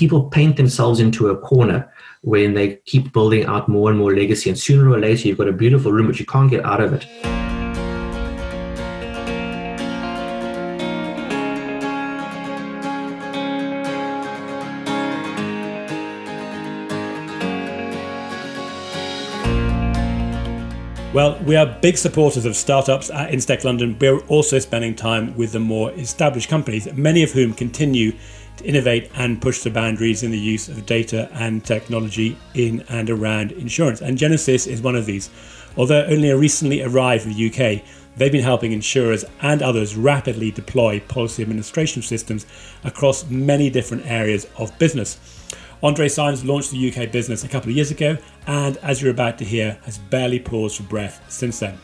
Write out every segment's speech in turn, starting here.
people paint themselves into a corner when they keep building out more and more legacy. And sooner or later, you've got a beautiful room, but you can't get out of it. Well, we are big supporters of startups at Instech London. We're also spending time with the more established companies, many of whom continue to innovate and push the boundaries in the use of data and technology in and around insurance. And Genasys is one of these. Although only recently arrived in the UK, they've been helping insurers and others rapidly deploy policy administration systems across many different areas of business. Andre Symes launched the UK business a couple of years ago, and as you're about to hear, has barely paused for breath since then.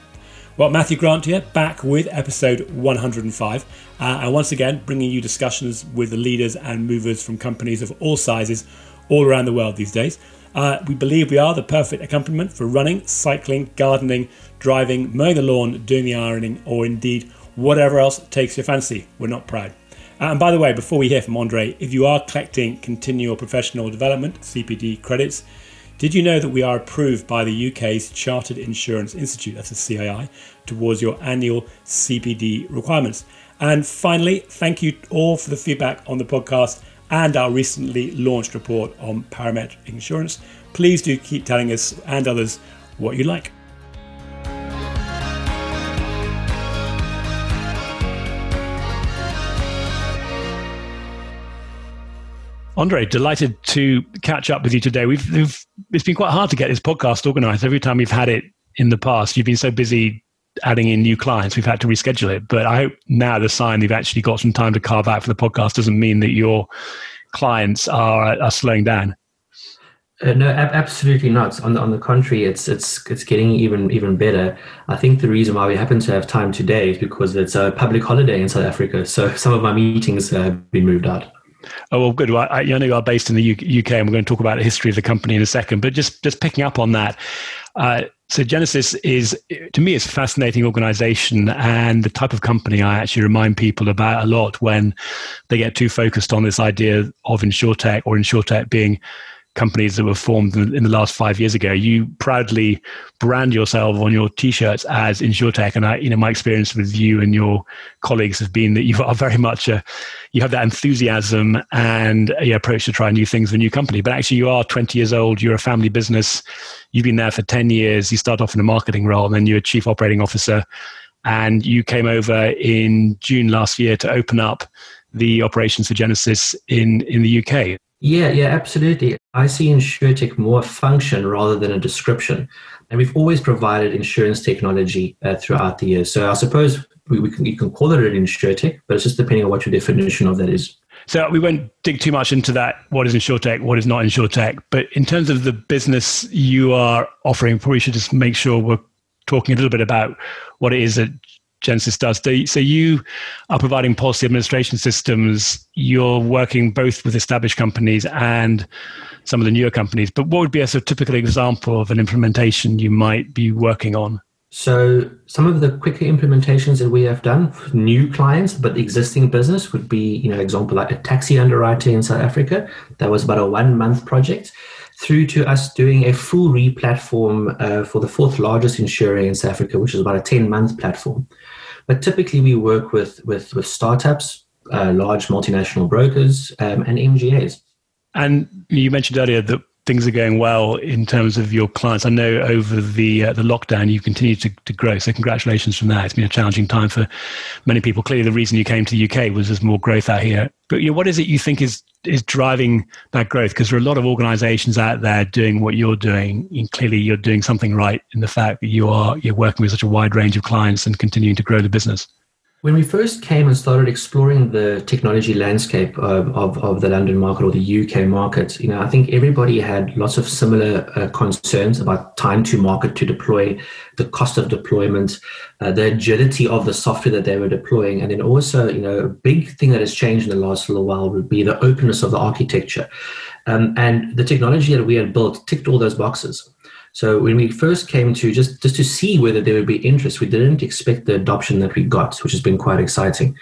Well, Matthew Grant here, back with episode 105, uh, and once again bringing you discussions with the leaders and movers from companies of all sizes all around the world these days. Uh, we believe we are the perfect accompaniment for running, cycling, gardening, driving, mowing the lawn, doing the ironing, or indeed whatever else takes your fancy. We're not proud. Uh, and by the way, before we hear from Andre, if you are collecting continual professional development CPD credits, did you know that we are approved by the UK's Chartered Insurance Institute, that's the CII, towards your annual CPD requirements? And finally, thank you all for the feedback on the podcast and our recently launched report on parametric insurance. Please do keep telling us and others what you like. Andre, delighted to catch up with you today. We've, we've, it's been quite hard to get this podcast organized. Every time we've had it in the past, you've been so busy adding in new clients, we've had to reschedule it. But I hope now the sign you've actually got some time to carve out for the podcast doesn't mean that your clients are, are slowing down. Uh, no, ab- absolutely not. On the on the contrary, it's it's it's getting even even better. I think the reason why we happen to have time today is because it's a public holiday in South Africa. So some of my meetings have been moved out. Oh well, good. Well, I, I know you are based in the UK, and we're going to talk about the history of the company in a second. But just just picking up on that, uh, so Genasys is to me is a fascinating organization and the type of company I actually remind people about a lot when they get too focused on this idea of insurtech or insurtech being companies that were formed in, the last five years ago. You proudly brand yourself on your t-shirts as InsurTech, and I, you know, my experience with you and your colleagues has been that you are very much a, you have that enthusiasm and a approach to try new things with a new company. But actually, you are 20 years old. You're a family business. You've been there for 10 years. You start off in a marketing role, and then you're a chief operating officer. And you came over in June last year to open up the operations for Genasys in, in the UK. Yeah, yeah, absolutely. I see insurtech more function rather than a description. And we've always provided insurance technology uh, throughout the years. So I suppose we, we, can, you can call it an insurtech, but it's just depending on what your definition of that is. So we won't dig too much into that. What is insurtech? What is not insurtech? But in terms of the business you are offering, probably should just make sure we're talking a little bit about what it is that Genasys does. So you are providing policy administration systems. You're working both with established companies and some of the newer companies. But what would be a sort of typical example of an implementation you might be working on? So some of the quicker implementations that we have done for new clients, but existing business would be, you know, example like a taxi underwriter in South Africa. That was about a one month project through to us doing a full re-platform uh, for the fourth largest insurer in South Africa, which is about a 10 month platform. But typically, we work with with, with startups, uh, large multinational brokers, um, and MGAs. And you mentioned earlier that things are going well in terms of your clients. I know over the uh, the lockdown you've continued to, to grow. So congratulations from that. It's been a challenging time for many people. Clearly, the reason you came to the UK was there's more growth out here. But you know, what is it you think is is driving that growth? Because there are a lot of organisations out there doing what you're doing. And clearly, you're doing something right in the fact that you are you're working with such a wide range of clients and continuing to grow the business. When we first came and started exploring the technology landscape of, of, of, the London market or the UK market, you know, I think everybody had lots of similar uh, concerns about time to market to deploy, the cost of deployment, uh, the agility of the software that they were deploying, and then also, you know, a big thing that has changed in the last little while would be the openness of the architecture. Um, and the technology that we had built ticked all those boxes. So when we first came to just just to see whether there would be interest, we didn't expect the adoption that we got, which has been quite exciting.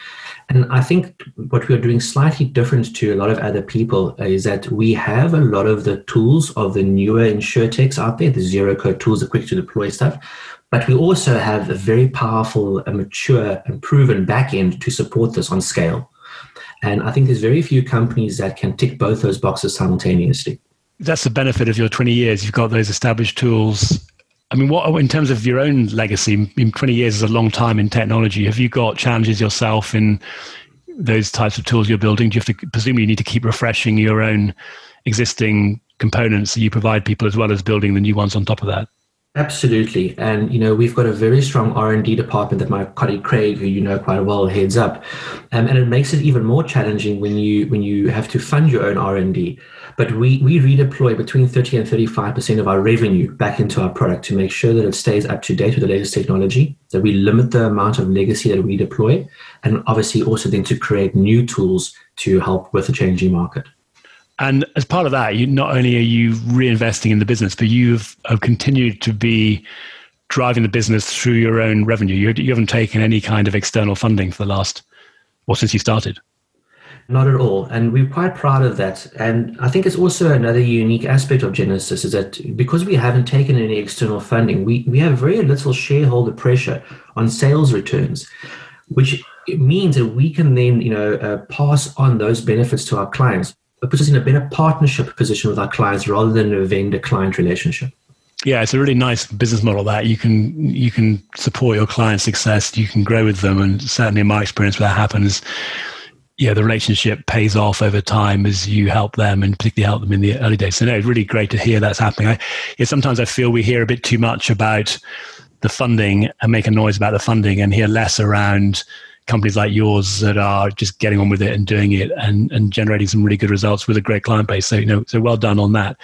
And I think what we are doing slightly different to a lot of other people is that we have a lot of the tools of the newer insurtechs out there, the zero code tools, the quick to deploy stuff. But we also have a very powerful, a mature, and proven backend to support this on scale. And I think there's very few companies that can tick both those boxes simultaneously. That's the benefit of your 20 years. You've got those established tools. I mean, what in terms of your own legacy? In 20 years is a long time in technology. Have you got challenges yourself in those types of tools you're building? Do you have to presumably you need to keep refreshing your own existing components that you provide people as well as building the new ones on top of that? Absolutely, and you know we've got a very strong R and D department that my colleague Craig, who you know quite well, heads up, um, and it makes it even more challenging when you when you have to fund your own R and D. But we we redeploy between thirty and thirty five percent of our revenue back into our product to make sure that it stays up to date with the latest technology. That we limit the amount of legacy that we deploy, and obviously also then to create new tools to help with the changing market. And as part of that, you not only are you reinvesting in the business, but you've have continued to be driving the business through your own revenue. You, you haven't taken any kind of external funding for the last, well, since you started. Not at all. And we're quite proud of that. And I think it's also another unique aspect of Genasys is that because we haven't taken any external funding, we, we have very little shareholder pressure on sales returns, which means that we can then, you know, uh, pass on those benefits to our clients it puts us in a better partnership position with our clients rather than a vendor client relationship. Yeah, it's a really nice business model that you can you can support your client success, you can grow with them, and certainly in my experience, what that happens, yeah, the relationship pays off over time as you help them and particularly help them in the early days. So no, it's really great to hear that's happening. I, yeah, sometimes I feel we hear a bit too much about the funding and make a noise about the funding and hear less around companies like yours that are just getting on with it and doing it and, and generating some really good results with a great client base. So, you know, so well done on that.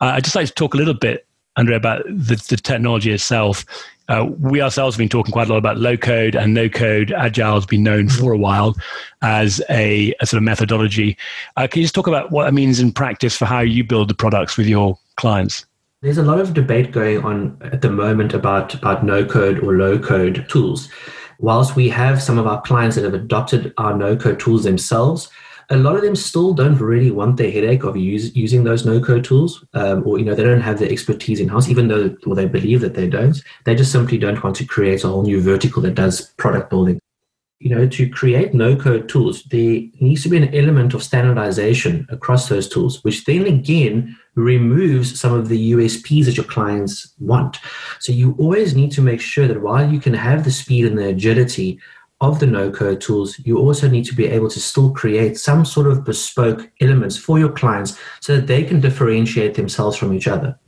Uh, I'd just like to talk a little bit, Andrea, about the, the technology itself. Uh, we ourselves have been talking quite a lot about low code and no code. Agile has been known for a while as a, a sort of methodology. Uh, can you just talk about what it means in practice for how you build the products with your clients? There's a lot of debate going on at the moment about, about no code or low code tools whilst we have some of our clients that have adopted our no code tools themselves, a lot of them still don't really want the headache of use, using those no code tools, um, or you know they don't have the expertise in house, even though well, they believe that they don't. They just simply don't want to create a whole new vertical that does product building you know, to create no-code tools, there needs to be an element of standardization across those tools, which then again removes some of the USPs that your clients want. So you always need to make sure that while you can have the speed and the agility of the no-code tools, you also need to be able to still create some sort of bespoke elements for your clients so that they can differentiate themselves from each other.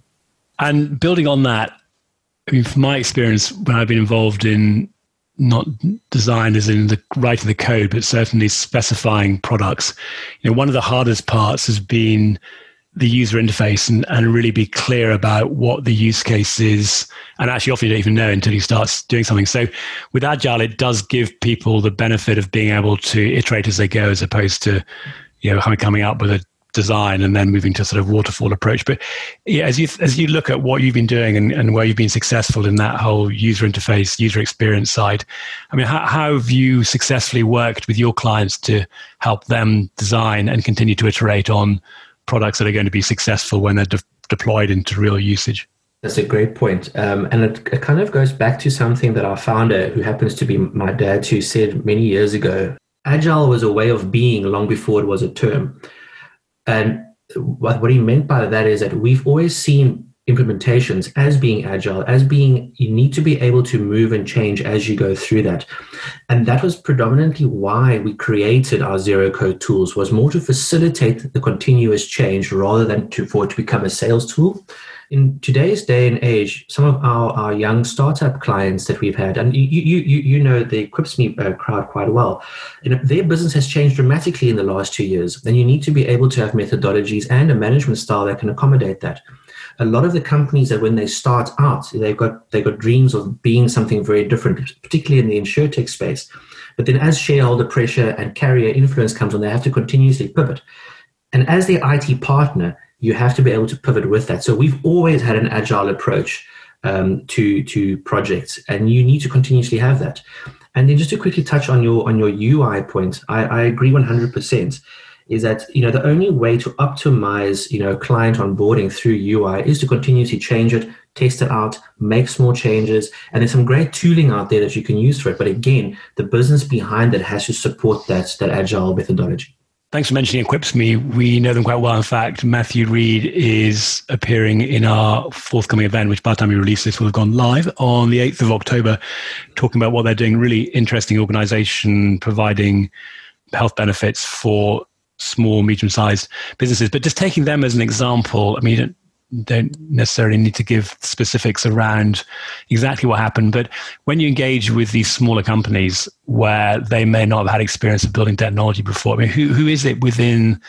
And building on that, I mean, from my experience, when I've been involved in not design as in the writing the code, but certainly specifying products. You know, one of the hardest parts has been the user interface and, and really be clear about what the use case is. And actually, often you don't even know until you start doing something. So, with Agile, it does give people the benefit of being able to iterate as they go, as opposed to you know coming up with a design and then moving to sort of waterfall approach. But yeah, as you as you look at what you've been doing and, and where you've been successful in that whole user interface, user experience side, I mean, how, how have you successfully worked with your clients to help them design and continue to iterate on products that are going to be successful when they're de- deployed into real usage? That's a great point. Um, and it, it kind of goes back to something that our founder, who happens to be my dad, who said many years ago Agile was a way of being long before it was a term. And what, what he meant by that is that we've always seen implementations as being agile, as being you need to be able to move and change as you go through that. And that was predominantly why we created our zero code tools was more to facilitate the continuous change rather than to for it to become a sales tool in today's day and age, some of our, our young startup clients that we've had, and you you you, know the EquipsMe uh, crowd quite well, know their business has changed dramatically in the last two years, and you need to be able to have methodologies and a management style that can accommodate that. A lot of the companies that when they start out, they've got they've got dreams of being something very different, particularly in the insurtech space. But then as shareholder pressure and carrier influence comes on, they have to continuously pivot. And as the IT partner, you have to be able to pivot with that. So we've always had an agile approach um, to to projects, and you need to continuously have that. And then just to quickly touch on your on your UI point, I, I agree 100%. Is that you know the only way to optimize you know client onboarding through UI is to continuously change it, test it out, make small changes, and there's some great tooling out there that you can use for it. But again, the business behind it has to support that that agile methodology. Thanks for mentioning EquipsMe. We know them quite well. In fact, Matthew Reed is appearing in our forthcoming event, which by the time we release this will have gone live on the 8th of October, talking about what they're doing. Really interesting organization providing health benefits for small, medium sized businesses. But just taking them as an example, I mean, you don't necessarily need to give specifics around exactly what happened, but when you engage with these smaller companies where they may not have had experience of building technology before, I mean, who, who is it within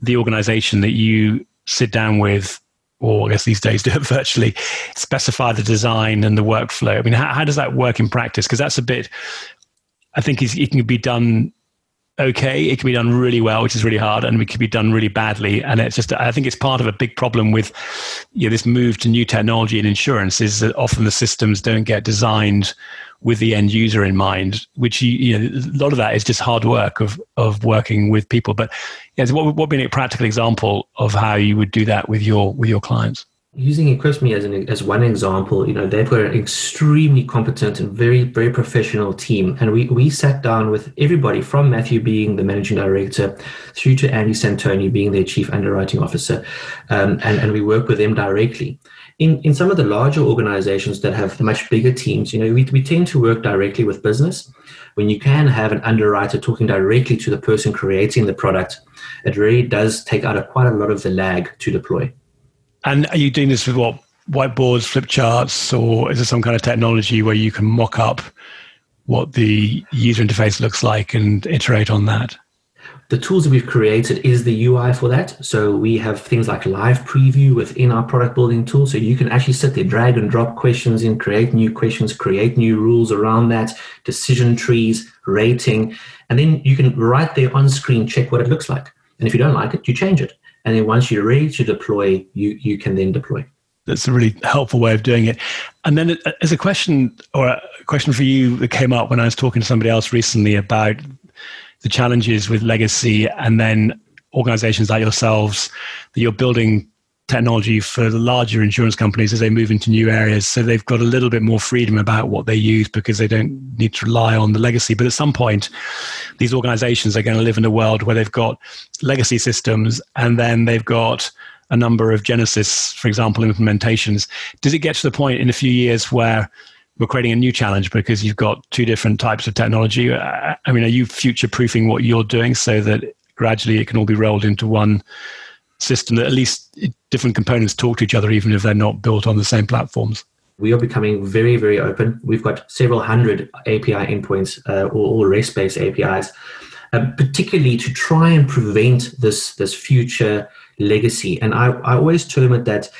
the organization that you sit down with, or I guess these days do it virtually, specify the design and the workflow? I mean, how, how does that work in practice? Because that's a bit, I think it can be done okay. It can be done really well, which is really hard, and it can be done really badly. And it's just, I think it's part of a big problem with you know, this move to new technology in insurance is that often the systems don't get designed with the end user in mind, which you, know, a lot of that is just hard work of of working with people. But yeah, so what what be a practical example of how you would do that with your with your clients? Using EquipsMe as an as one example, you know, they've got an extremely competent and very very professional team, and we we sat down with everybody from Matthew being the managing director through to Andy Santoni being their chief underwriting officer, um, and and we work with them directly. In, in some of the larger organizations that have much bigger teams, you know, we, we tend to work directly with business. When you can have an underwriter talking directly to the person creating the product, it really does take out a, quite a lot of the lag to deploy. And are you doing this with what whiteboards, flip charts, or is there some kind of technology where you can mock up what the user interface looks like and iterate on that? The tools that we've created is the UI for that. So we have things like live preview within our product building tool. So you can actually sit there, drag and drop questions in, create new questions, create new rules around that, decision trees, rating. And then you can right there on screen check what it looks like. And if you don't like it, you change it. And then once you're ready to deploy, you, you can then deploy. That's a really helpful way of doing it. And then, uh, as a question or a question for you that came up when I was talking to somebody else recently about the challenges with legacy and then organizations like yourselves that you're building technology for the larger insurance companies as they move into new areas. So they've got a little bit more freedom about what they use because they don't need to rely on the legacy. But at some point, these organizations are going to live in a world where they've got legacy systems and then they've got a number of Genasys, for example, implementations. Does it get to the point in a few years where we're creating a new challenge because you've got two different types of technology? I mean, are you future proofing what you're doing so that gradually it can all be rolled into one? System that at least different components talk to each other, even if they're not built on the same platforms? We are becoming very, very open. We've got several hundred API endpoints, uh, or, or REST-based APIs, um, particularly to try and prevent this this future legacy. And I, I always term it that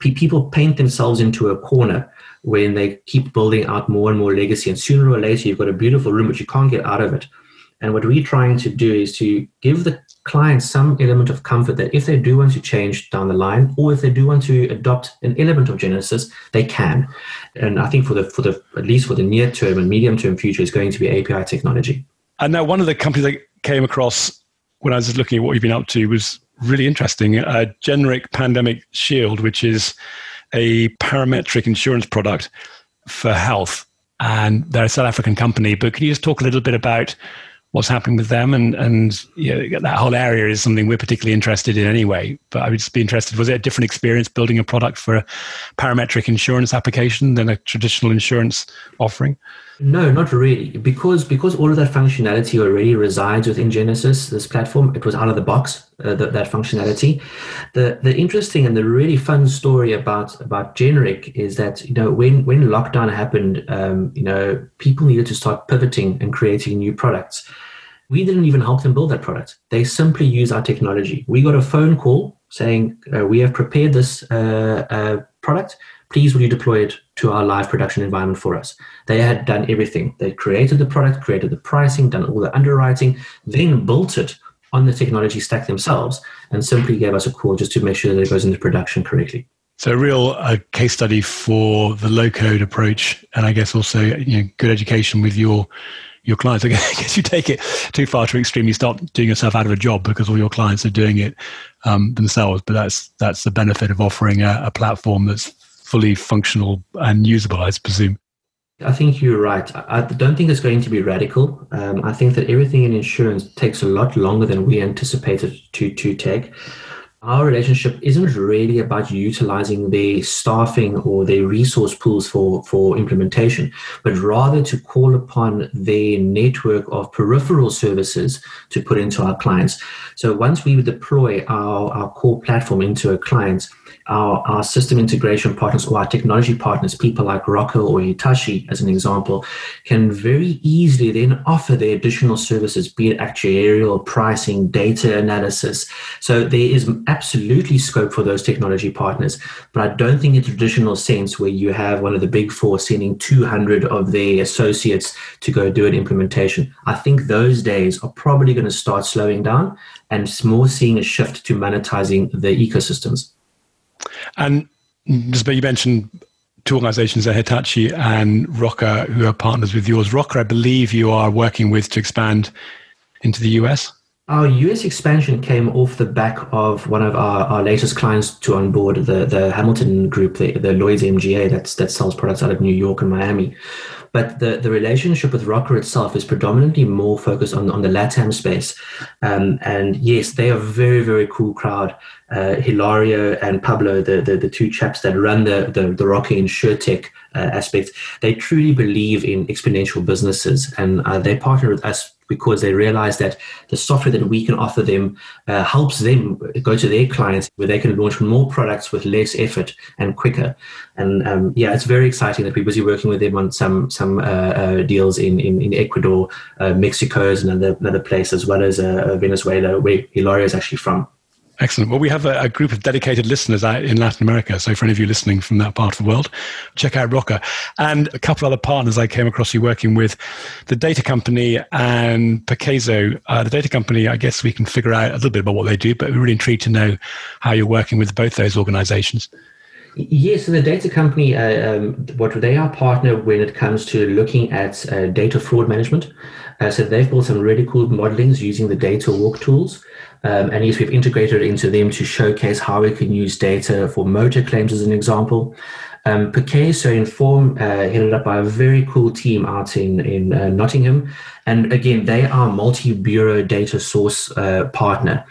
pe- people paint themselves into a corner when they keep building out more and more legacy, and sooner or later you've got a beautiful room, but you can't get out of it. And what we're trying to do is to give the client some element of comfort that if they do want to change down the line, or if they do want to adopt an element of Genasys they can. And I think for the for the at least for the near term and medium term future is going to be API technology. And now one of the companies I came across when I was looking at what you've been up to was really interesting. A Genric pandemic shield, which is a parametric insurance product for health. And they're a South African company. But can you just talk a little bit about what's happening with them. And and you know, that whole area is something we're particularly interested in anyway. But i would just be interested was it a different experience building a product for a parametric insurance application than a traditional insurance offering? No not really. Because because all of that functionality already resides within Genasys, this platform it was out of the box uh, that, that functionality. The the interesting and the really fun story about about Genric is that you know when when lockdown happened um, you know people needed to start pivoting and creating new products we didn't even help them build that product. They simply use our technology. We got a phone call saying, uh, We have prepared this uh, uh, product. Please, will you deploy it to our live production environment for us? They had done everything. They created the product, created the pricing, done all the underwriting, then built it on the technology stack themselves, and simply gave us a call just to make sure that it goes into production correctly. So a real uh, case study for the low code approach, and I guess also you know, good education with your your clients. I guess you take it too far to extreme, you start doing yourself out of a job because all your clients are doing it um, themselves. But that's that's the benefit of offering a, a platform that's fully functional and usable, I presume. I think you're right. I don't think it's going to be radical. Um, I think that everything in insurance takes a lot longer than we anticipated to to take our relationship isn't really about utilizing their staffing or their resource pools for, for implementation, but rather to call upon their network of peripheral services to put into our clients. So once we deploy our, our core platform into a client, our, our system integration partners or our technology partners, people like Rocca or Hitachi, as an example, can very easily then offer the additional services, be it actuarial, pricing, data analysis. So there is absolutely scope for those technology partners, but I don't think in traditional sense where you have one of the big four sending 200 of their associates to go do an implementation. I think those days are probably going to start slowing down and more seeing a shift to monetizing the ecosystems. And just you mentioned two organizations, Hitachi and Rocca, who are partners with yours. Rocca, I believe you are working with to expand into the US. Our US expansion came off the back of one of our, our latest clients to onboard the, the Hamilton Group, the, the Lloyd's MGA that's, that sells products out of New York and Miami. But the, the relationship with Rocca itself is predominantly more focused on, on the LATAM space. Um, and yes, they are a very, very cool crowd. Uh, Hilario and Pablo, the, the, the, two chaps that run the, the, the Rocca InsurTech uh, aspect, they truly believe in exponential businesses and uh, they partner with us because they realize that the software that we can offer them uh, helps them go to their clients where they can launch more products with less effort and quicker. And um, yeah, it's very exciting that we're busy working with them on some some uh, uh, deals in, in, in Ecuador, uh, Mexico is another another place, as well as uh, Venezuela, where Hilario is actually from. Excellent. Well, we have a, a, group of dedicated listeners out in Latin America. So, for any of you listening from that part of the world, check out Rocca. And a couple other partners I came across you working with the data company and Pakezo. Uh, the data company, I guess we can figure out a little bit about what they do, but we're really intrigued to know how you're working with both those organizations. Yes, so the data company, uh, um, what they are partner when it comes to looking at uh, data fraud management. Uh, so they've built some really cool modelings using the data walk tools. Um, and yes, we've integrated into them to showcase how we can use data for motor claims as an example. Um, so Inform, uh, headed up by a very cool team out in, in uh, Nottingham. And again, they are multi-bureau data source uh, partner.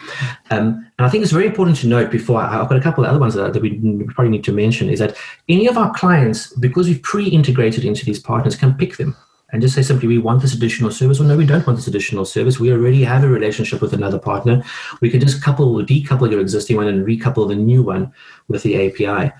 Um, and I think it's very important to note before, I, have got a couple of other ones that, that we probably need to mention, is that any of our clients, because we've pre-integrated into these partners, can pick them and just say simply, we want this additional service, or no, we don't want this additional service. We already have a relationship with another partner. We can just couple, or decouple your existing one and recouple the new one with the API.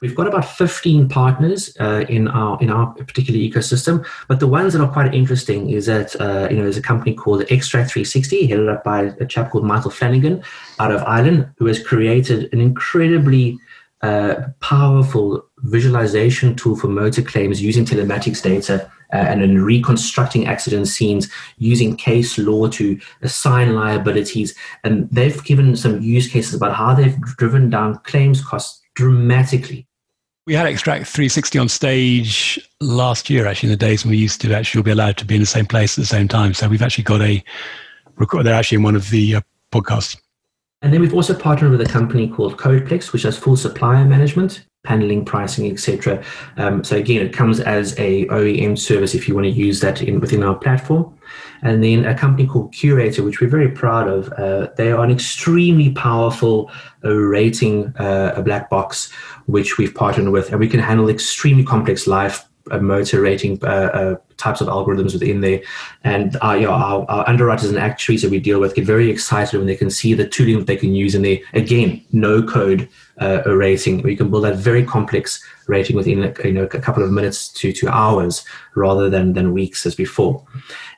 We've got about 15 partners uh, in our in our particular ecosystem, but the ones that are quite interesting is that uh, you know there's a company called Xtract360, headed up by a chap called Michael Flanagan out of Ireland, who has created an incredibly uh, powerful visualization tool for motor claims using telematics data uh, and in reconstructing accident scenes using case law to assign liabilities. And they've given some use cases about how they've driven down claims costs dramatically. We had Xtract360 on stage last year, actually, in the days when we used to actually be allowed to be in the same place at the same time. So we've actually got a record. They're actually in one of the uh, podcasts. And then we've also partnered with a company called Codeplex, which does full supplier management handling, pricing, etc. Um, so again, it comes as a OEM service if you want to use that in within our platform. And then a company called Curator, which we're very proud of. Uh, they are an extremely powerful uh, rating, uh, a black box, which we've partnered with, and we can handle extremely complex life motor rating uh, uh, types of algorithms within there. And our, you know, our, our, underwriters and actuaries that we deal with get very excited when they can see the tooling that they can use in there. Again, no code uh, rating, you can build that very complex rating within you know a couple of minutes to, to hours rather than, than weeks as before.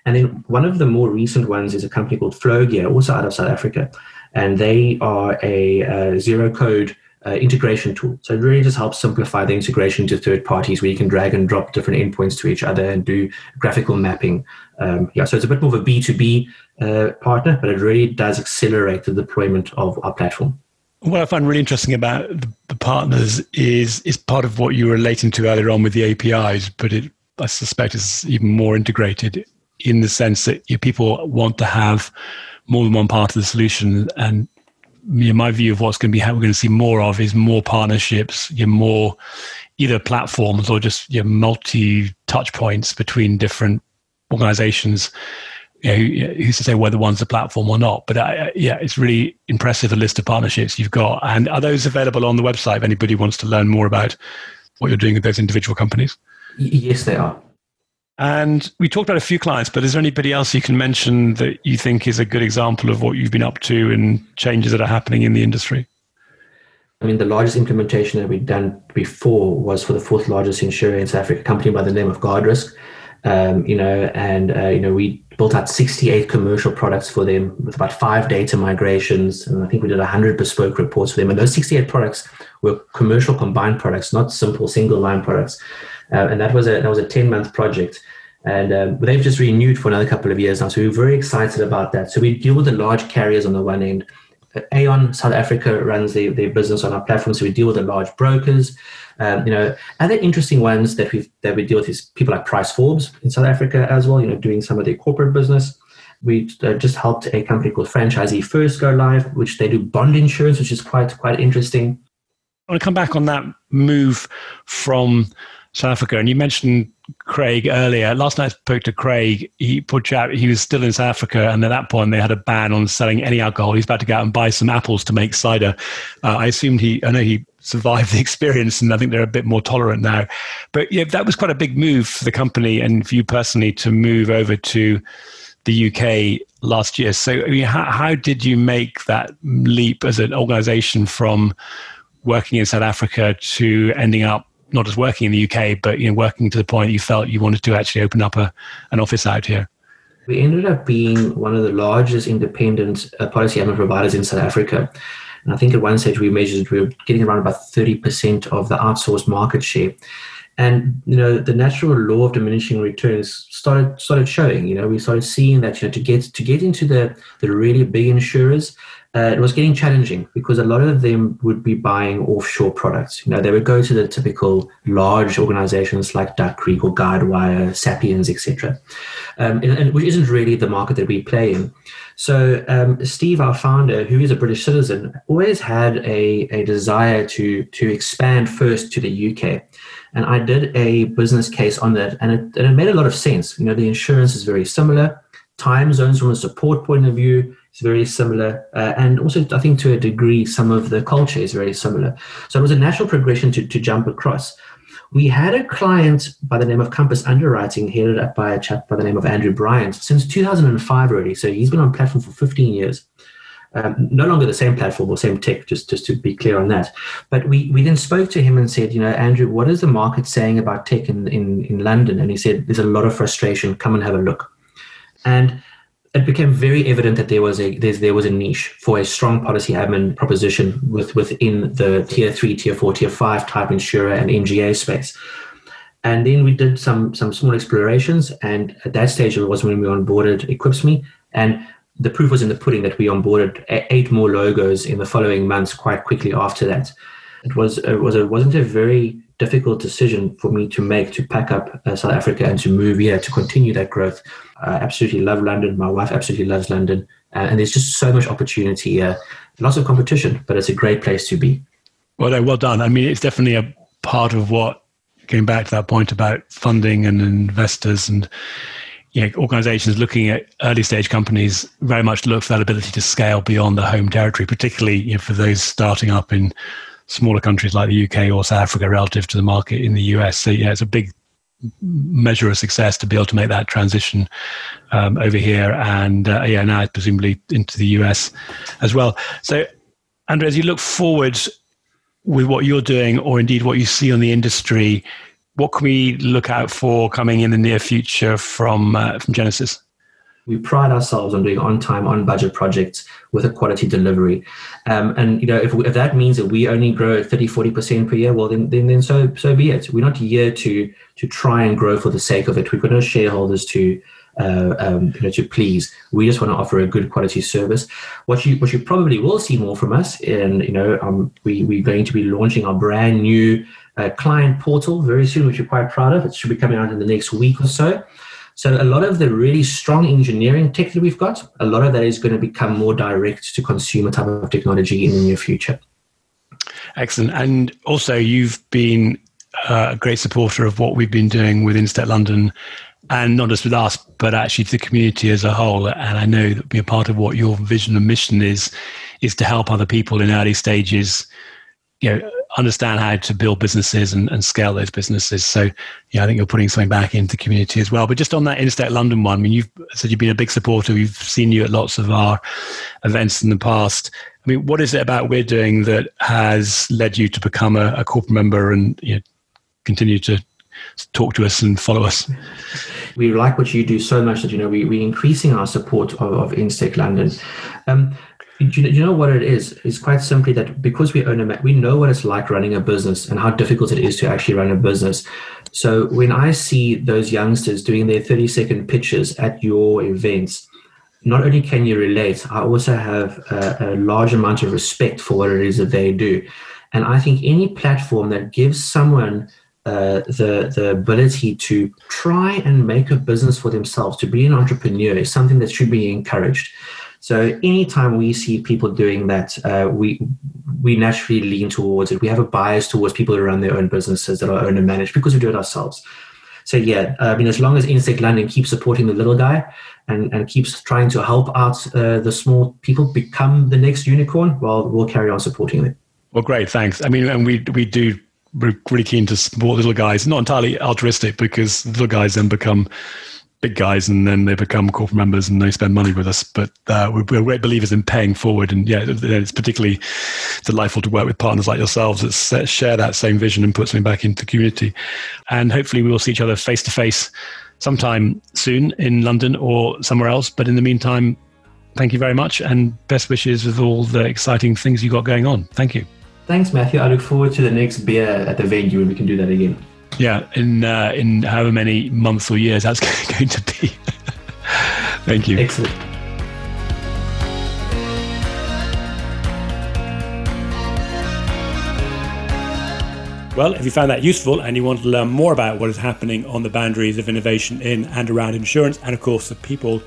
And then one of the more recent ones is a company called Flowgear, also out of South Africa. And they are a, a zero code uh, integration tool. So it really just helps simplify the integration to third parties where you can drag and drop different endpoints to each other and do graphical mapping. Um, yeah, so it's a bit more of a B2B uh, partner, but it really does accelerate the deployment of our platform. What I find really interesting about the, the, partners is is part of what you were relating to earlier on with the APIs, but it I suspect is even more integrated in the sense that people want to have more than one part of the solution. And you know, my view of what's going to be how we're going to see more of is more partnerships, you know, more either platforms or just you know, multi touch points between different organizations you know, who's to say whether one's a platform or not? But uh, yeah, it's really impressive the list of partnerships you've got. And are those available on the website if anybody wants to learn more about what you're doing with those individual companies? Yes, they are. And we talked about a few clients, but is there anybody else you can mention that you think is a good example of what you've been up to and changes that are happening in the industry? I mean, the largest implementation that we'd done before was for the fourth largest insurer in South Africa, company by the name of Guardrisk. Um, you know, and uh, you know, we built out 68 commercial products for them with about five data migrations, and I think we did 100 bespoke reports for them. And those 68 products were commercial combined products, not simple single line products. Uh, and that was a that was a 10 month project. And um, they've just renewed for another couple of years now. So we're very excited about that. So we deal with the large carriers on the one end. Aon South Africa runs their, their business on our platform, so we deal with the large brokers. Um, you know, other interesting ones that we that we deal with is people like Price Forbes in South Africa as well. You know, doing some of their corporate business. We uh, just helped a company called Franchisee First go live, which they do bond insurance, which is quite quite interesting. I want to come back on that move from South Africa. And you mentioned Craig earlier. Last night I spoke to Craig. He put out, he was still in South Africa, and at that point they had a ban on selling any alcohol. He's about to go out and buy some apples to make cider. Uh, I assumed he, I know he survived the experience, and I think they're a bit more tolerant now. But yeah, that was quite a big move for the company and for you personally to move over to the UK last year. So, I mean, how, how did you make that leap as an organization from working in South Africa to ending up not just working in the UK, but you know, working to the point you felt you wanted to actually open up a, an office out here? We ended up being one of the largest independent uh, policy admin providers in South Africa. And I think at one stage we measured we were getting around about 30% of the outsourced market share. And you know, the natural law of diminishing returns started started showing. You know, we started seeing that you know to get to get into the the really big insurers, uh, it was getting challenging because a lot of them would be buying offshore products. You know, they would go to the typical large organizations like Duck Creek or Guidewire, Sapiens, etc., um, which isn't really the market that we play in. So um, Steve, our founder, who is a British citizen, always had a, a desire to to expand first to the UK. And I did a business case on that, and it, and it made a lot of sense. You know, the insurance is very similar. Time zones from a support point of view is very similar. Uh, and also, I think to a degree, some of the culture is very similar. So it was a natural progression to, to jump across. We had a client by the name of Compass Underwriting, headed up by a chap by the name of Andrew Bryant, since 2005 already. So he's been on platform for 15 years. Um, no longer the same platform or same tech, just, just to be clear on that. But we, we then spoke to him and said, you know, Andrew, what is the market saying about tech in, in, in London? And he said, there's a lot of frustration. Come and have a look. And it became very evident that there was a there was a niche for a strong policy admin proposition with within the tier three, tier four, tier five type insurer and MGA space. And then we did some some small explorations, and at that stage it was when we onboarded EquipsMe, and the proof was in the pudding that we onboarded eight more logos in the following months quite quickly after that. It was it was a wasn't a very difficult decision for me to make to pack up uh, South Africa and to move here to continue that growth. I absolutely love London. My wife absolutely loves London. Uh, and there's just so much opportunity here. Lots of competition, but it's a great place to be. Well, well done. I mean, it's definitely a part of what, going back to that point about funding and investors and you know, organizations looking at early stage companies very much look for that ability to scale beyond the home territory, particularly you know, for those starting up in smaller countries like the UK or South Africa relative to the market in the US. So yeah, it's a big measure of success to be able to make that transition um, over here and uh, yeah now presumably into the US as well. So Andrew, as you look forward with what you're doing or indeed what you see on the industry, what can we look out for coming in the near future from uh, from Genasys? We pride ourselves on doing on time, on budget projects with a quality delivery. Um, and you know, if, if that means that we only grow 30, 40% per year, well then, then then so so be it. We're not here to to try and grow for the sake of it. We've got no shareholders to uh, um, you know, to please. We just want to offer a good quality service. What you what you probably will see more from us, and you know, um, we we're going to be launching our brand new uh, client portal very soon, which we're quite proud of. It should be coming out in the next week or so. So a lot of the really strong engineering tech that we've got, a lot of that is going to become more direct to consumer type of technology in the near future. Excellent. And also, you've been uh, a great supporter of what we've been doing with Instech London, and not just with us, but actually to the community as a whole. And I know that being part of what your vision and mission is, is to help other people in early stages, you know, understand how to build businesses and, and scale those businesses. So, yeah, I think you're putting something back into community as well. But just on that Instech London one, I mean, you've said you've been a big supporter. We've seen you at lots of our events in the past. I mean, what is it about we're doing that has led you to become a, a corporate member and you know, continue to talk to us and follow us? We like what you do so much that you know we, we're increasing our support of, of Instech London. Um, you, know what it is? It's quite simply that because we own a Mac, we know what it's like running a business and how difficult it is to actually run a business. So when I see those youngsters doing their 30 second pitches at your events, not only can you relate, I also have a, a, large amount of respect for what it is that they do. And I think any platform that gives someone uh, the the ability to try and make a business for themselves, to be an entrepreneur, is something that should be encouraged. So anytime we see people doing that, uh, we we naturally lean towards it. We have a bias towards people who run their own businesses that are owned and managed because we do it ourselves. So yeah, I mean, as long as Instech London keeps supporting the little guy and, and keeps trying to help out uh, the small people become the next unicorn, well, we'll carry on supporting them. Well, great, thanks. I mean, and we we do we're really keen to support little guys, not entirely altruistic, because little guys then become big guys and then they become corporate members and they spend money with us. But uh, we're, great believers in paying forward. And yeah, it's particularly delightful to work with partners like yourselves that share that same vision and put something back into the community. And hopefully we will see each other face to face sometime soon in London or somewhere else. But in the meantime, thank you very much and best wishes with all the exciting things you got going on. Thank you. Thanks, Matthew. I look forward to the next beer at the venue and we can do that again. Yeah, in uh, in however many months or years that's going to be. Thank you. Excellent. Well, if you found that useful and you want to learn more about what is happening on the boundaries of innovation in and around insurance, and of course the people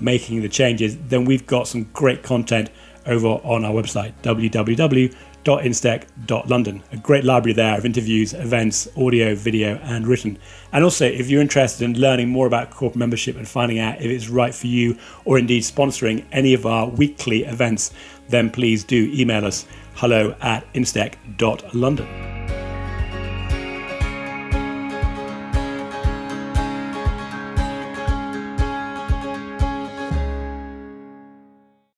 making the changes, then we've got some great content over on our website, www www.instech.london. A great library there of interviews, events, audio, video, and written. And also, if you're interested in learning more about corporate membership and finding out if it's right for you, or indeed sponsoring any of our weekly events, then please do email us hello at instech.london.